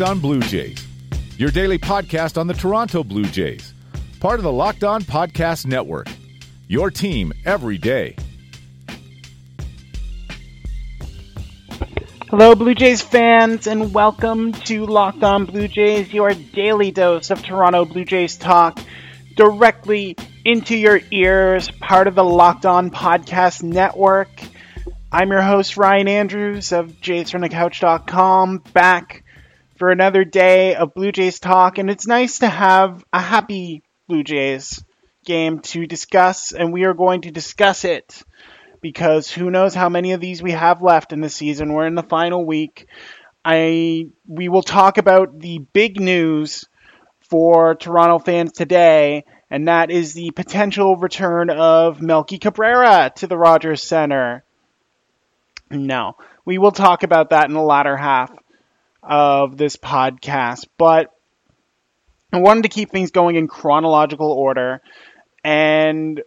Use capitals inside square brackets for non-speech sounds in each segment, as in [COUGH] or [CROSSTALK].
Locked On Blue Jays, your daily podcast on the Toronto Blue Jays, part of the Locked On Podcast Network. Your team every day. Hello, Blue Jays fans, and welcome to Locked On Blue Jays, your daily dose of Toronto Blue Jays talk directly into your ears, part of the Locked On Podcast Network. I'm your host, Ryan Andrews of JaysFromTheCouch.com, back for another day of Blue Jays talk, and it's nice to have a happy Blue Jays game to discuss, and we are going to discuss it because who knows how many of these we have left in the season. We're in the final week. I we will talk about the big news for Toronto fans today, and that is the potential return of Melky Cabrera to the Rogers Centre. No, we will talk about that in the latter half of this podcast, but I wanted to keep things going in chronological order, and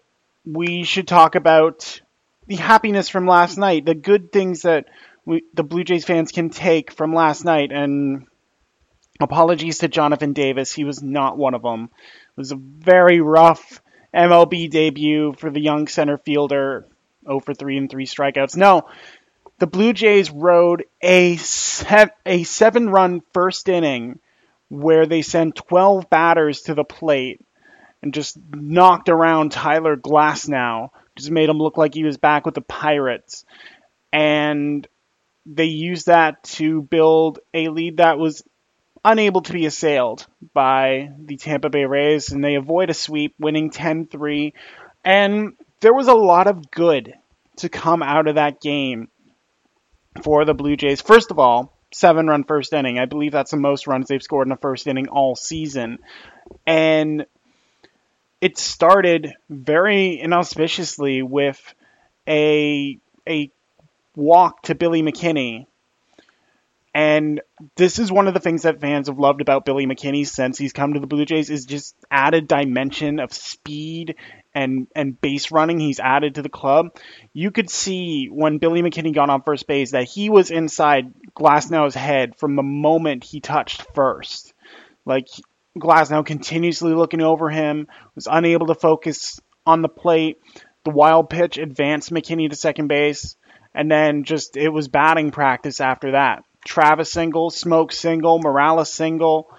we should talk about the happiness from last night, the good things that we, the Blue Jays fans can take from last night. And apologies to Jonathan Davis, he was not one of them. It was a very rough MLB debut for the young center fielder, 0 for 3 and 3 strikeouts. No, the Blue Jays rode a a seven run first inning where they sent 12 batters to the plate and just knocked around Tyler Glasnow just made him look like he was back with the Pirates. And they used that to build a lead that was unable to be assailed by the Tampa Bay Rays, and they avoid a sweep, winning 10 3. And there was a lot of good to come out of that game for the Blue Jays. First of all, seven run first inning. I believe that's the most runs they've scored in the first inning all season. And it started very inauspiciously with a a walk to Billy McKinney. And this is one of the things that fans have loved about Billy McKinney since he's come to the Blue Jays is just added dimension of speed and and base running he's added to the club. You could see when Billy McKinney got on first base that he was inside Glasnow's head from the moment he touched first. Like Glasnow continuously looking over him, was unable to focus on the plate. The wild pitch advanced McKinney to second base, and then just it was batting practice after that. Travis single, Smoak single, Morales single,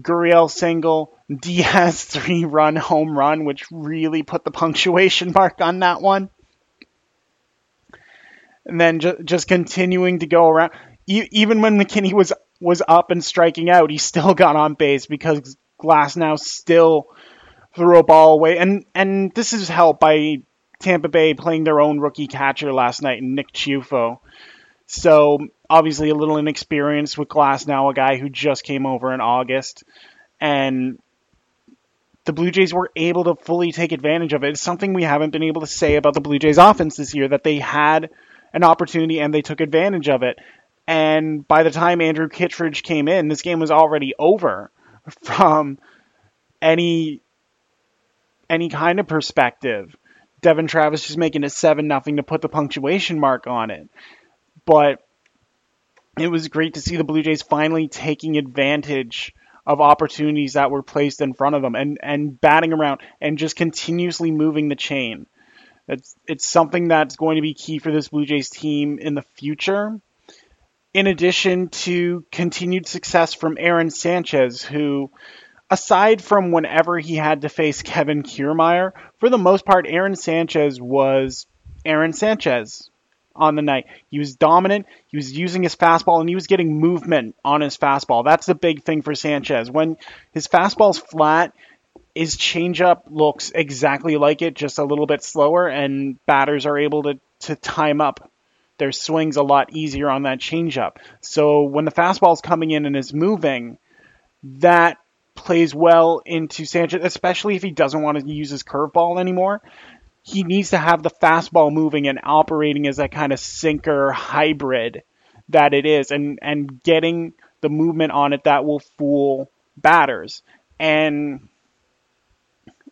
Gurriel single, Diaz [LAUGHS] three run home run, which really put the punctuation [LAUGHS] mark on that one. And then ju- just continuing to go around. E- even when McKinney was was up and striking out, he still [LAUGHS] got on base because Glasnow still threw a ball away. And and this is helped by Tampa Bay playing their own rookie catcher last night, Nick Ciuffo. So obviously a little inexperienced with Glasnow, a guy who just came over in August, and the Blue Jays were able to fully take advantage of it. It's something we haven't been able to say about the Blue Jays offense this year that they had an opportunity and they took advantage of it. And by the time Andrew Kittredge came in, this game was already over [LAUGHS] from any any kind of perspective. Devon Travis just making it seven nothing to put the punctuation mark on it. But it was great to see the Blue Jays finally taking advantage of opportunities that were placed in front of them and, and batting around and just continuously moving the chain. It's it's something that's going to be key for this Blue Jays team in the future in addition to continued success from Aaron Sanchez, who, aside from whenever he had to face Kevin Kiermaier, for the most part, Aaron Sanchez was Aaron Sanchez on the night. He was dominant, he was using his fastball, and he was getting movement on his fastball. That's the big thing for Sanchez. When his fastball's flat, his changeup looks exactly like it, just a little bit slower, and batters are able to, to time up their swings a lot easier on that changeup. So when the fastball is coming in and is moving, that plays well into Sanchez, especially if he doesn't want to use his curveball anymore. He needs to have the fastball moving and operating as that kind of sinker hybrid that it is, and and getting the movement on it that will fool batters. And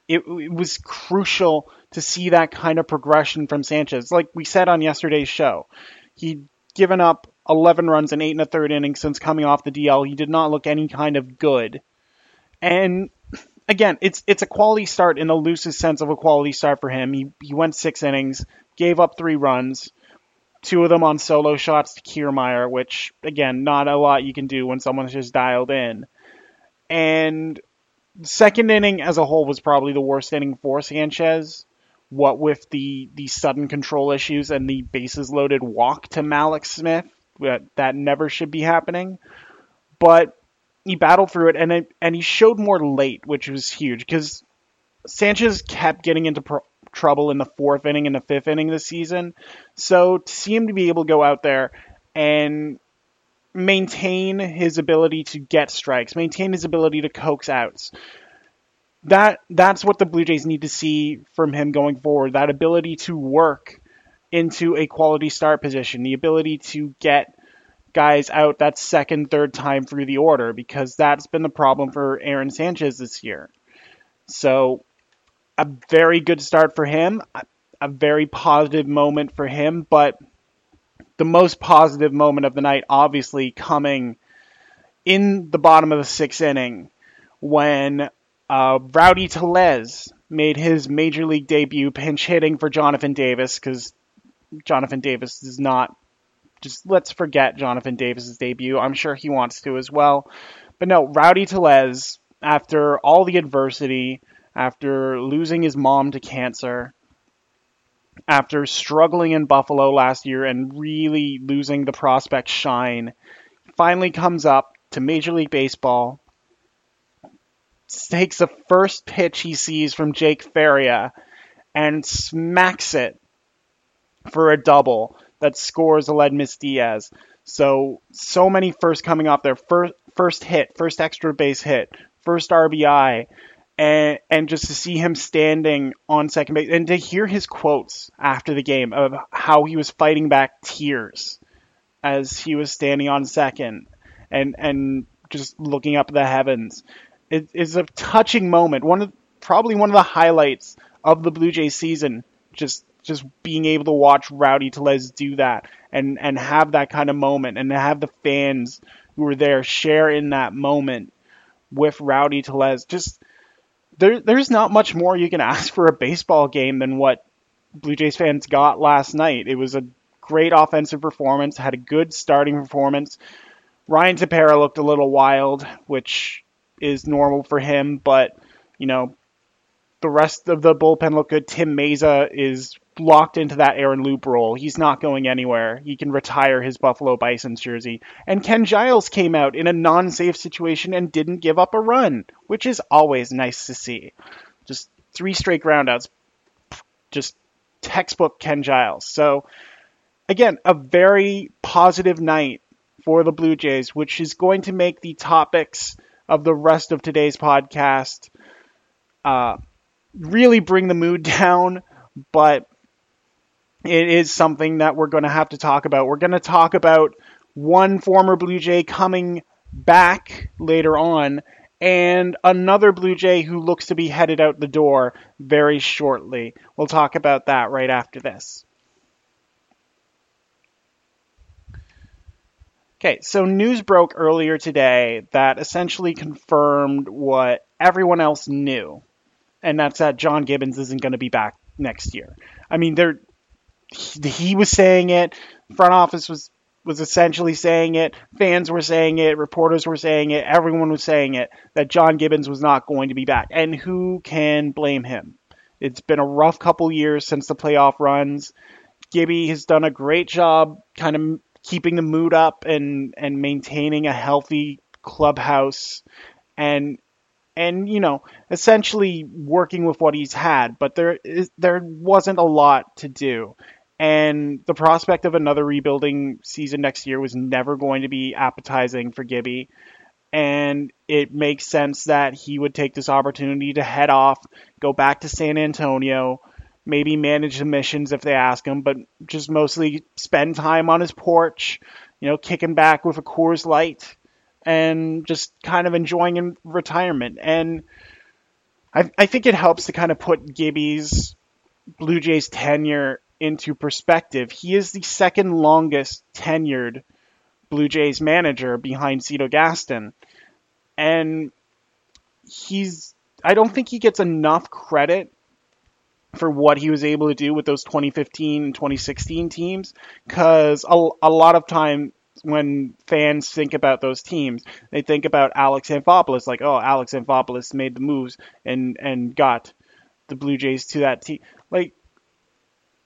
it, it was crucial to see that kind of progression from Sanchez. Like we said on yesterday's show, he'd given up 11 runs in eight and a third innings since coming off the DL. He did not look any kind of good. And again, it's it's a quality start in the loosest sense of a quality start for him. He he went six innings, gave up three runs, two of them on solo shots to Kiermaier, which again, not a lot you can do when someone's just dialed in. And second inning as a whole was probably the worst inning for Sanchez. What with the the sudden control issues and the bases loaded walk to Mallex Smith, that never should be happening. But he battled through it, and it, and he showed more late, which was huge because Sanchez kept getting into pro- trouble in the fourth inning and the fifth inning this season. So to see him to be able to go out there and maintain his ability to get strikes, maintain his ability to coax outs. That that's what the Blue Jays need to see from him going forward. That ability to work into a quality start position, the ability to get guys out that second, third time through the order because that's been the problem for Aaron Sanchez this year. So, a very good start for him, a very positive moment for him, but the most positive moment of the night, obviously, coming in the bottom of the sixth inning when uh, Rowdy Tellez made his major league debut pinch hitting for Jonathan Davis because Jonathan Davis is not just let's forget Jonathan Davis's debut. I'm sure he wants to as well. But no, Rowdy Tellez, after all the adversity, after losing his mom to cancer, after struggling in Buffalo last year and really losing the prospect shine, finally comes up to Major League Baseball, takes the first pitch he sees from Jake Faria and smacks it for a double that scores Aledmys Diaz. So so many first coming off their first first hit, first extra base hit, first RBI, and and just to see him standing on second base and to hear his quotes after the game of how he was fighting back tears as he was standing on second and and just looking up at the heavens. It is a touching moment. One of probably one of the highlights of the Blue Jays season. Just just being able to watch Rowdy Tellez do that and and have that kind of moment and have the fans who were there share in that moment with Rowdy Tellez. Just there, there's not much more you can ask for a baseball game than what Blue Jays fans got last night. It was a great offensive performance, had a good starting performance. Ryan Tepera looked a little wild, which is normal for him, but you know, the rest of the bullpen looked good. Tim Mayza is locked into that Aaron Loup role. He's not going anywhere. He can retire his Buffalo Bisons jersey. And Ken Giles came out in a non-safe situation and didn't give up a run, which is always nice to see. Just three straight groundouts. Just textbook Ken Giles. So again, a very positive night for the Blue Jays, which is going to make the topics of the rest of today's podcast uh, really bring the mood [LAUGHS] down. But it is something that we're going to have to talk about. We're going to talk about one former Blue Jay coming back later on and another Blue Jay who looks to be headed out the door very shortly. We'll talk about that right after this. Okay, so news broke earlier today that essentially confirmed what everyone else knew, and that's that John Gibbons isn't going to be back next year. I mean, there he, he was saying it, front office was was essentially saying it, fans were saying it, reporters were saying it, everyone was saying it that John Gibbons was not going to be back. And who can blame him? It's been a rough couple years since the playoff runs. Gibby has done a great job kind of keeping the mood up and and maintaining a healthy clubhouse and and you know essentially working with what he's had but there is there wasn't a lot to do and the prospect of another rebuilding season next year was never going to be appetizing for Gibby. And it makes sense that he would take this opportunity to head off, go back to San Antonio, maybe manage the missions if they ask him, but just mostly spend time on his porch, you know, kicking back with a Coors Light and just kind of enjoying in retirement. And I, I think it helps to kind of put Gibby's Blue Jays tenure into perspective, he is the second longest tenured Blue Jays manager behind Cito Gaston. And he's I don't think he gets enough credit for what he was able to do with those 2015 and 2016 teams cuz a, a lot of time when fans think about those teams, they think about Alex Anthopoulos like, "Oh, Alex Anthopoulos made the moves and and got the Blue Jays to that team." Like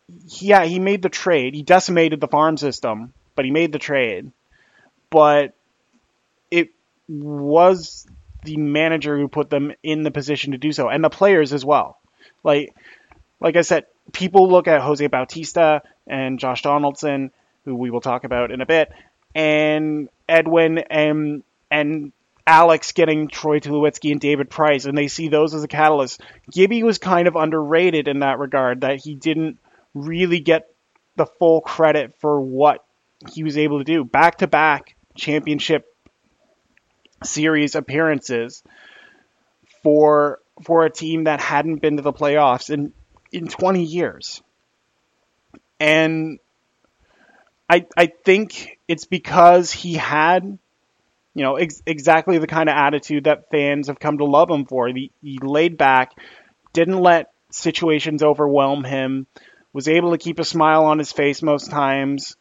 yeah, he made the trade. He decimated the farm system, but he made the trade. But it was the manager who put them in the position to do so, and the players as well. Like, like I said, people look at Jose Bautista and Josh Donaldson, who we will talk about in a bit, and Edwin and and Alex getting Troy Tulowitzki and David Price, and they see those as a catalyst. Gibby was kind of underrated in that regard, that he didn't really get the full credit for what he was able to do. Back to back championship series appearances for for a team that hadn't been to the playoffs in in 20 years. And I I think it's because he had you know ex- exactly the kind of attitude that fans have come to love him for. He, he laid back, didn't let situations overwhelm him, was able to keep a smile on his face most times.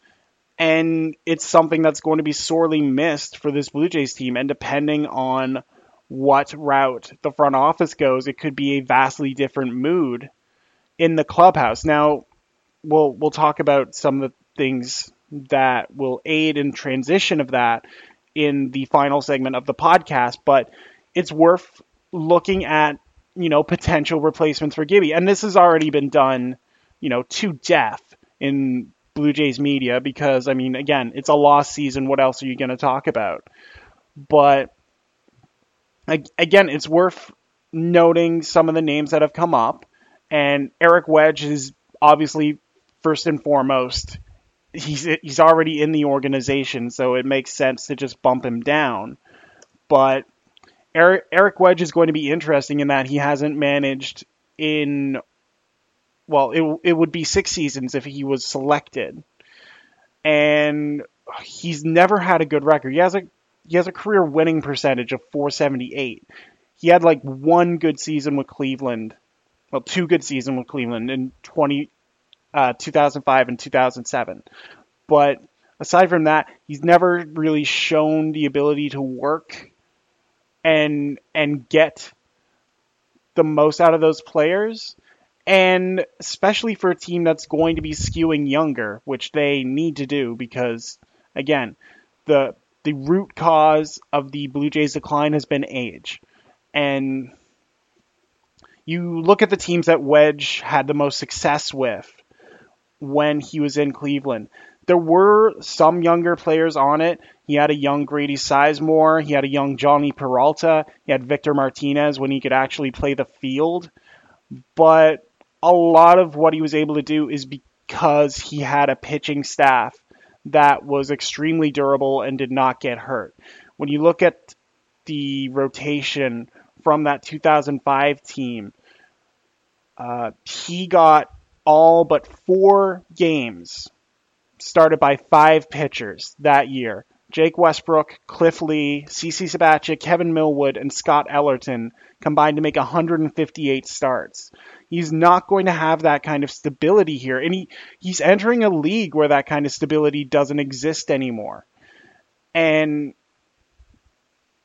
And it's something that's going to be sorely missed for this Blue Jays team. And depending on what route the front office goes, it could be a vastly different mood in the clubhouse. Now, we'll we'll talk about some of the things that will aid in transition of that in the final segment of the podcast, but it's worth looking at, you know, potential replacements for Gibby. And this has already been done you know, to death in Blue Jays media because, I mean, again, it's a lost season. What else are you going to talk about? But again, it's worth noting some of the names that have come up. And Eric Wedge is obviously first and foremost. He's he's already in the organization, so it makes sense to just bump him down. But Eric Eric Wedge is going to be interesting in that he hasn't managed in well, it it would be six seasons if he was selected, and he's never had a good record. He has a he has a career winning percentage of 478. He had like one good season with Cleveland, well, two good seasons with Cleveland in 20, uh, 2005 and 2007. But aside from that, he's never really shown the ability to work and and get the most out of those players and especially for a team that's going to be skewing younger, which they need to do because again, the the root cause of the Blue Jays decline has been age. And you look at the teams that Wedge had the most success with when he was in Cleveland. There were some younger players on it. He had a young Grady Sizemore. He had a young Jhonny Peralta. He had Victor Martinez when he could actually play the field. But a lot of what he was able to do is because he had a pitching staff that was extremely durable and did not get hurt. When you look at the rotation from that 2005 team, uh, he got all but four games started by five pitchers that year. Jake Westbrook, Cliff Lee, CC Sabathia, Kevin Millwood, and Scott Elarton combined to make 158 starts. He's not going to have that kind of stability here. And he, he's entering a league where that kind of stability doesn't exist anymore. And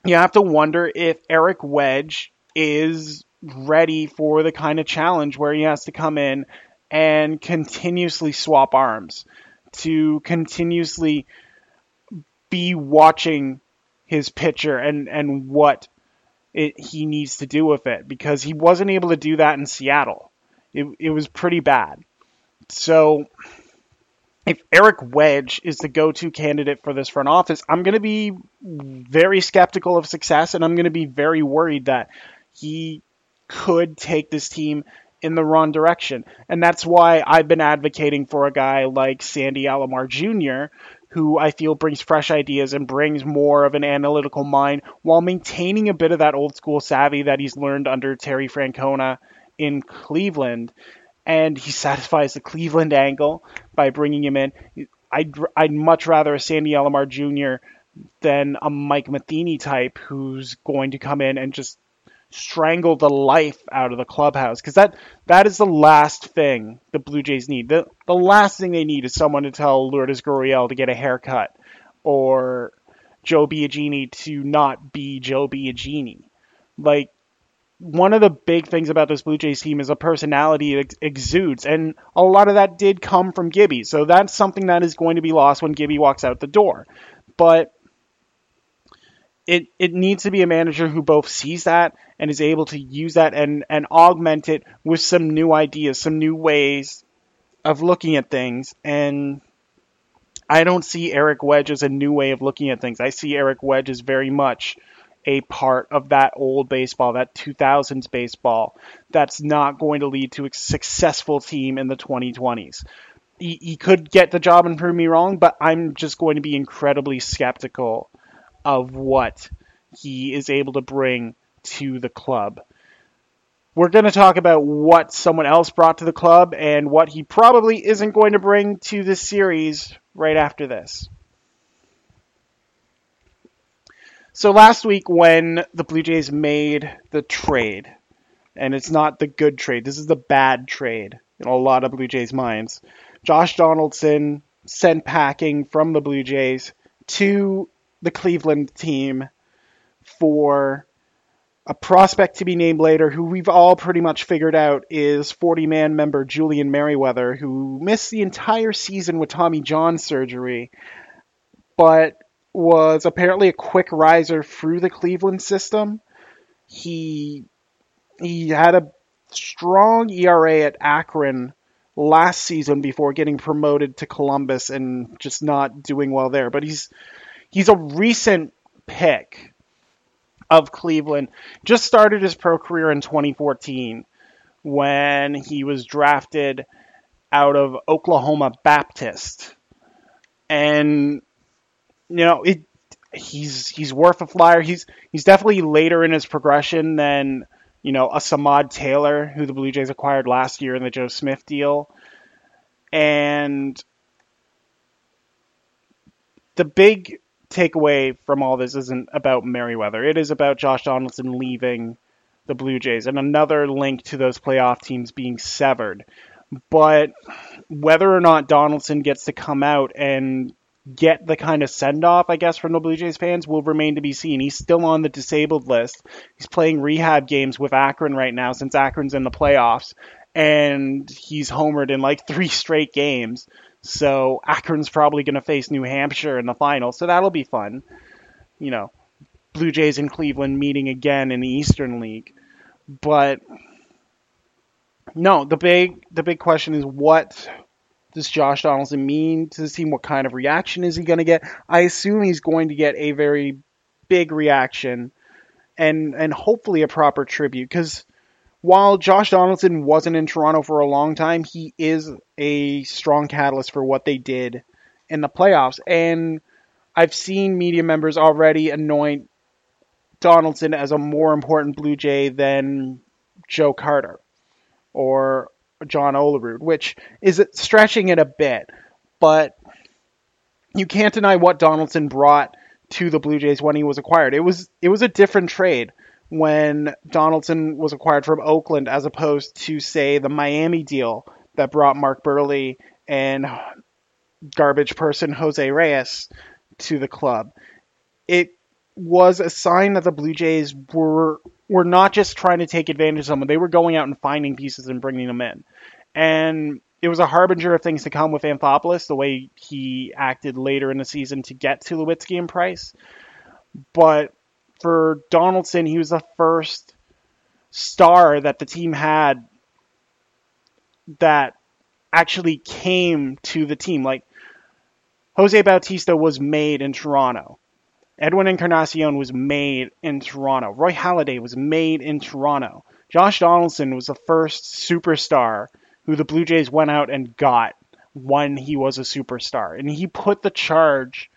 you have to wonder if Eric Wedge is ready for the kind of challenge where he has to come in and continuously swap arms, to continuously be watching his pitcher and, and what it, he needs to do with it because he wasn't able to do that in Seattle. It, it was pretty bad. So, if Eric Wedge is the go to candidate for this front office, I'm going to be very skeptical of success and I'm going to be very worried that he could take this team in the wrong direction. And that's why I've been advocating for a guy like Sandy Alomar Jr., who I feel brings fresh ideas and brings more of an analytical mind while maintaining a bit of that old school savvy that he's learned under Terry Francona in Cleveland. And he satisfies the Cleveland angle by bringing him in. I'd I'd much rather a Sandy Alomar Jr. than a Mike Matheny type who's going to come in and just strangle the life out of the clubhouse because that that is the last thing the Blue Jays need. The the last thing they need is someone to tell Lourdes Gurriel to get a haircut or Joe Biagini to not be Joe Biagini. Like one of the big things about this Blue Jays team is a personality it exudes, and a lot of that did come from Gibby. So that's something that is going to be lost when Gibby walks out the door. But it it needs to be a manager who both sees that and is able to use that and and augment it with some new ideas, some new ways of looking at things. And I don't see Eric Wedge as a new way of looking at things. I see Eric Wedge as very much a part of that old baseball, that 2000s baseball, that's not going to lead to a successful team in the 2020s. He, he could get the job and prove me wrong, but I'm just going to be incredibly skeptical of what he is able to bring to the club. We're going to talk about what someone else brought to the club and what he probably isn't going to bring to this series right after this. So last week, when the Blue Jays made the trade, and it's not the good trade, this is the bad trade in a lot of Blue Jays minds. Josh Donaldson sent packing from the Blue Jays to the Cleveland team for a prospect to be named later who we've all pretty much figured out is 40 man member Julian Merryweather, who missed the entire season with Tommy John surgery, but was apparently a quick riser through the Cleveland system. He he had a strong ERA at Akron last season before getting promoted to Columbus and just not doing well there. But he's he's a recent pick of Cleveland. Just started his pro career in 2014 when he was drafted out of Oklahoma Baptist. And you know, it he's he's worth a flyer. He's he's definitely later in his progression than, you know, a Samad Taylor who the Blue Jays acquired last year in the Joe Smith deal. And the big takeaway from all this isn't about Merryweather. It is about Josh Donaldson leaving the Blue Jays and another link to those playoff teams being severed. But whether or not Donaldson gets to come out and get the kind of send off, I guess, from the Blue Jays fans will remain to be seen. He's still on the disabled list. He's playing rehab games with Akron right now since Akron's in the playoffs, and he's homered in like three [LAUGHS] straight games. So Akron's probably going to face New Hampshire in the final, so that'll be fun. You know, Blue Jays and Cleveland meeting again in the Eastern League. But no, the big the big question is what does Josh Donaldson mean to the team? What kind of reaction is he going to get? I assume he's going to get a very big reaction and and hopefully a proper tribute because while Josh Donaldson wasn't in Toronto for a long time, he is a strong catalyst for what they did in the playoffs. And I've seen media members already anoint Donaldson as a more important Blue Jay than Joe Carter or John Olerud, which is stretching it a bit. But you can't deny what Donaldson brought to the Blue Jays when he was acquired. It was it was a different trade when Donaldson was acquired from Oakland as opposed to, say, the Miami deal that brought Mark Buehrle and garbage person Jose Reyes to the club. It was a sign that the Blue Jays were were not just trying to take advantage of someone; they were going out and finding pieces and bringing them in. And it was a harbinger of things to come with Anthopoulos, the way he acted later in the season to get to Tulowitzki and Price. But for Donaldson, he was the first star that the team had that actually came to the team. Like Jose Bautista was made in Toronto. Edwin Encarnacion was made in Toronto. Roy Halladay was made in Toronto. Josh Donaldson was the first superstar who the Blue Jays went out and got when he was a superstar. And he put the charge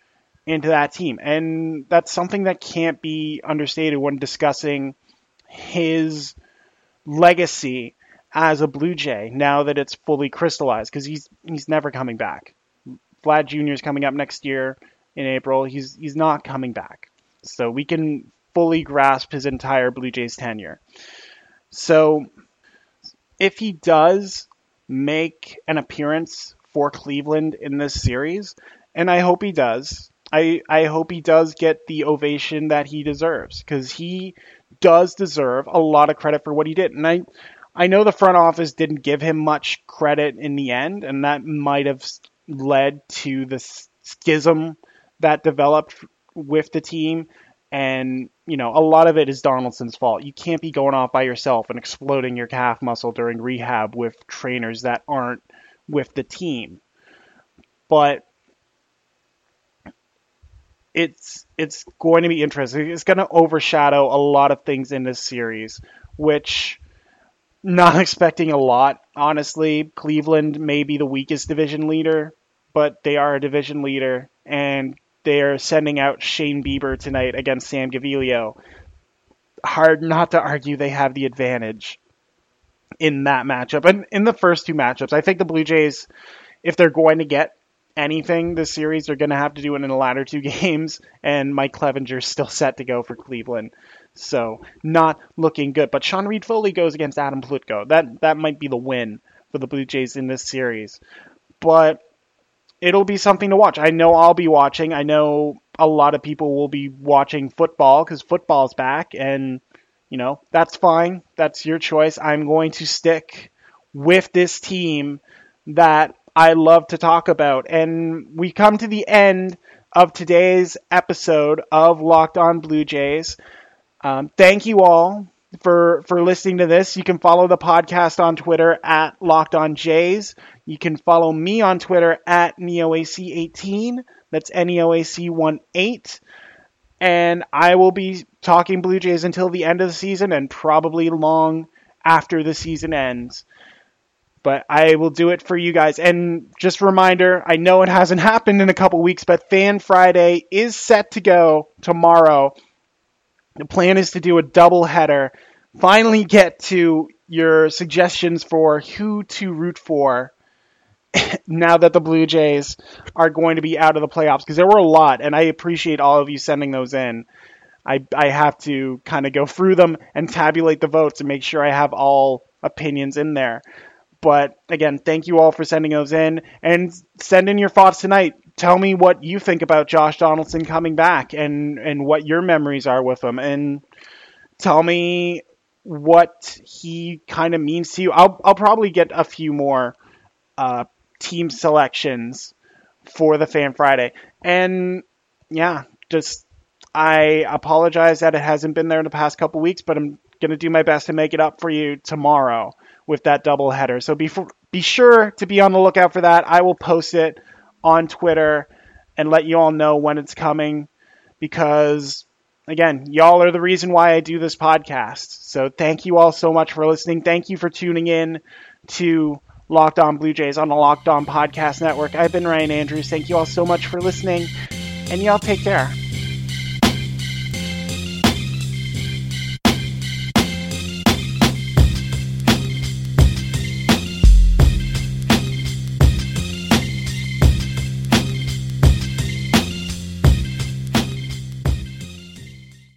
into that team. And that's something that can't be understated when discussing his legacy as a Blue Jay now that it's fully crystallized because he's he's never coming back Vlad Jr. is coming up next year in April. He's he's not coming back. So we can fully grasp his entire Blue Jays tenure. So if he does make an appearance for Cleveland in this series, and I hope he does. I, I hope he does get the ovation that he deserves because he does deserve a lot of credit for what he did. And I, I know the front office didn't give him much credit in the end, and that might have led to the schism that developed with the team. And, you know, a lot of it is Donaldson's fault. You can't be going off by yourself and exploding your calf muscle during rehab with trainers that aren't with the team. But it's it's going to be interesting. It's going to overshadow a lot of things in this series, which not [LAUGHS] expecting a lot. Honestly, Cleveland may be the weakest division leader, but they are a division leader, and they are sending out Shane Bieber tonight against Sam Gaviglio. Hard not to argue they have the advantage in that matchup. And in the first two matchups, I think the Blue Jays, if they're going to get anything this series, they're going to have to do it in the latter two [LAUGHS] games. And Mike Clevinger's still set to go for Cleveland. So not looking good. But Sean Reid-Foley goes against Adam Plutko. That that might be the win for the Blue Jays in this series. But it'll be something to watch. I know I'll be watching. I know a lot of people will be watching football because football's back, and you know that's fine. That's your choice. I'm going to stick with this team that I love to talk about. And we come to the end of today's episode of Locked On Blue Jays. Um, thank you all for for listening to this. You can follow the podcast on Twitter at Locked On Jays. You can follow me on Twitter at NeoAC18. That's NeoAC18. And I will be talking Blue Jays until the end of the season and probably long after the season ends but I will do it for you guys. And just a reminder, I know it hasn't happened in a couple weeks, but Fan Friday is set to go tomorrow. The plan is to do a double header. Finally get to your suggestions for who to root for [LAUGHS] now that the Blue Jays are going to be out of the playoffs because there were a lot, and I appreciate all of you sending those in. I, I have to kind of go through them and tabulate the votes and make sure I have all opinions in there. But again, thank you all for sending those in and send in your thoughts tonight. Tell me what you think about Josh Donaldson coming back and, and what your memories are with him. And tell me what he kind of means to you. I'll, I'll probably get a few more uh, team selections for the Fan Friday. And yeah, just I apologize that it hasn't been there in the past couple weeks, but I'm going to do my best to make it up for you tomorrow with that double header. So be, be sure to be on the lookout for that. I will post it on Twitter and let you all know when it's coming because, again, y'all are the reason why I do this podcast. So thank you all so much for listening. Thank you for tuning in to Locked On Blue Jays on the Locked On Podcast Network. I've been Ryan Andrews. Thank you all so much for listening, and y'all take care.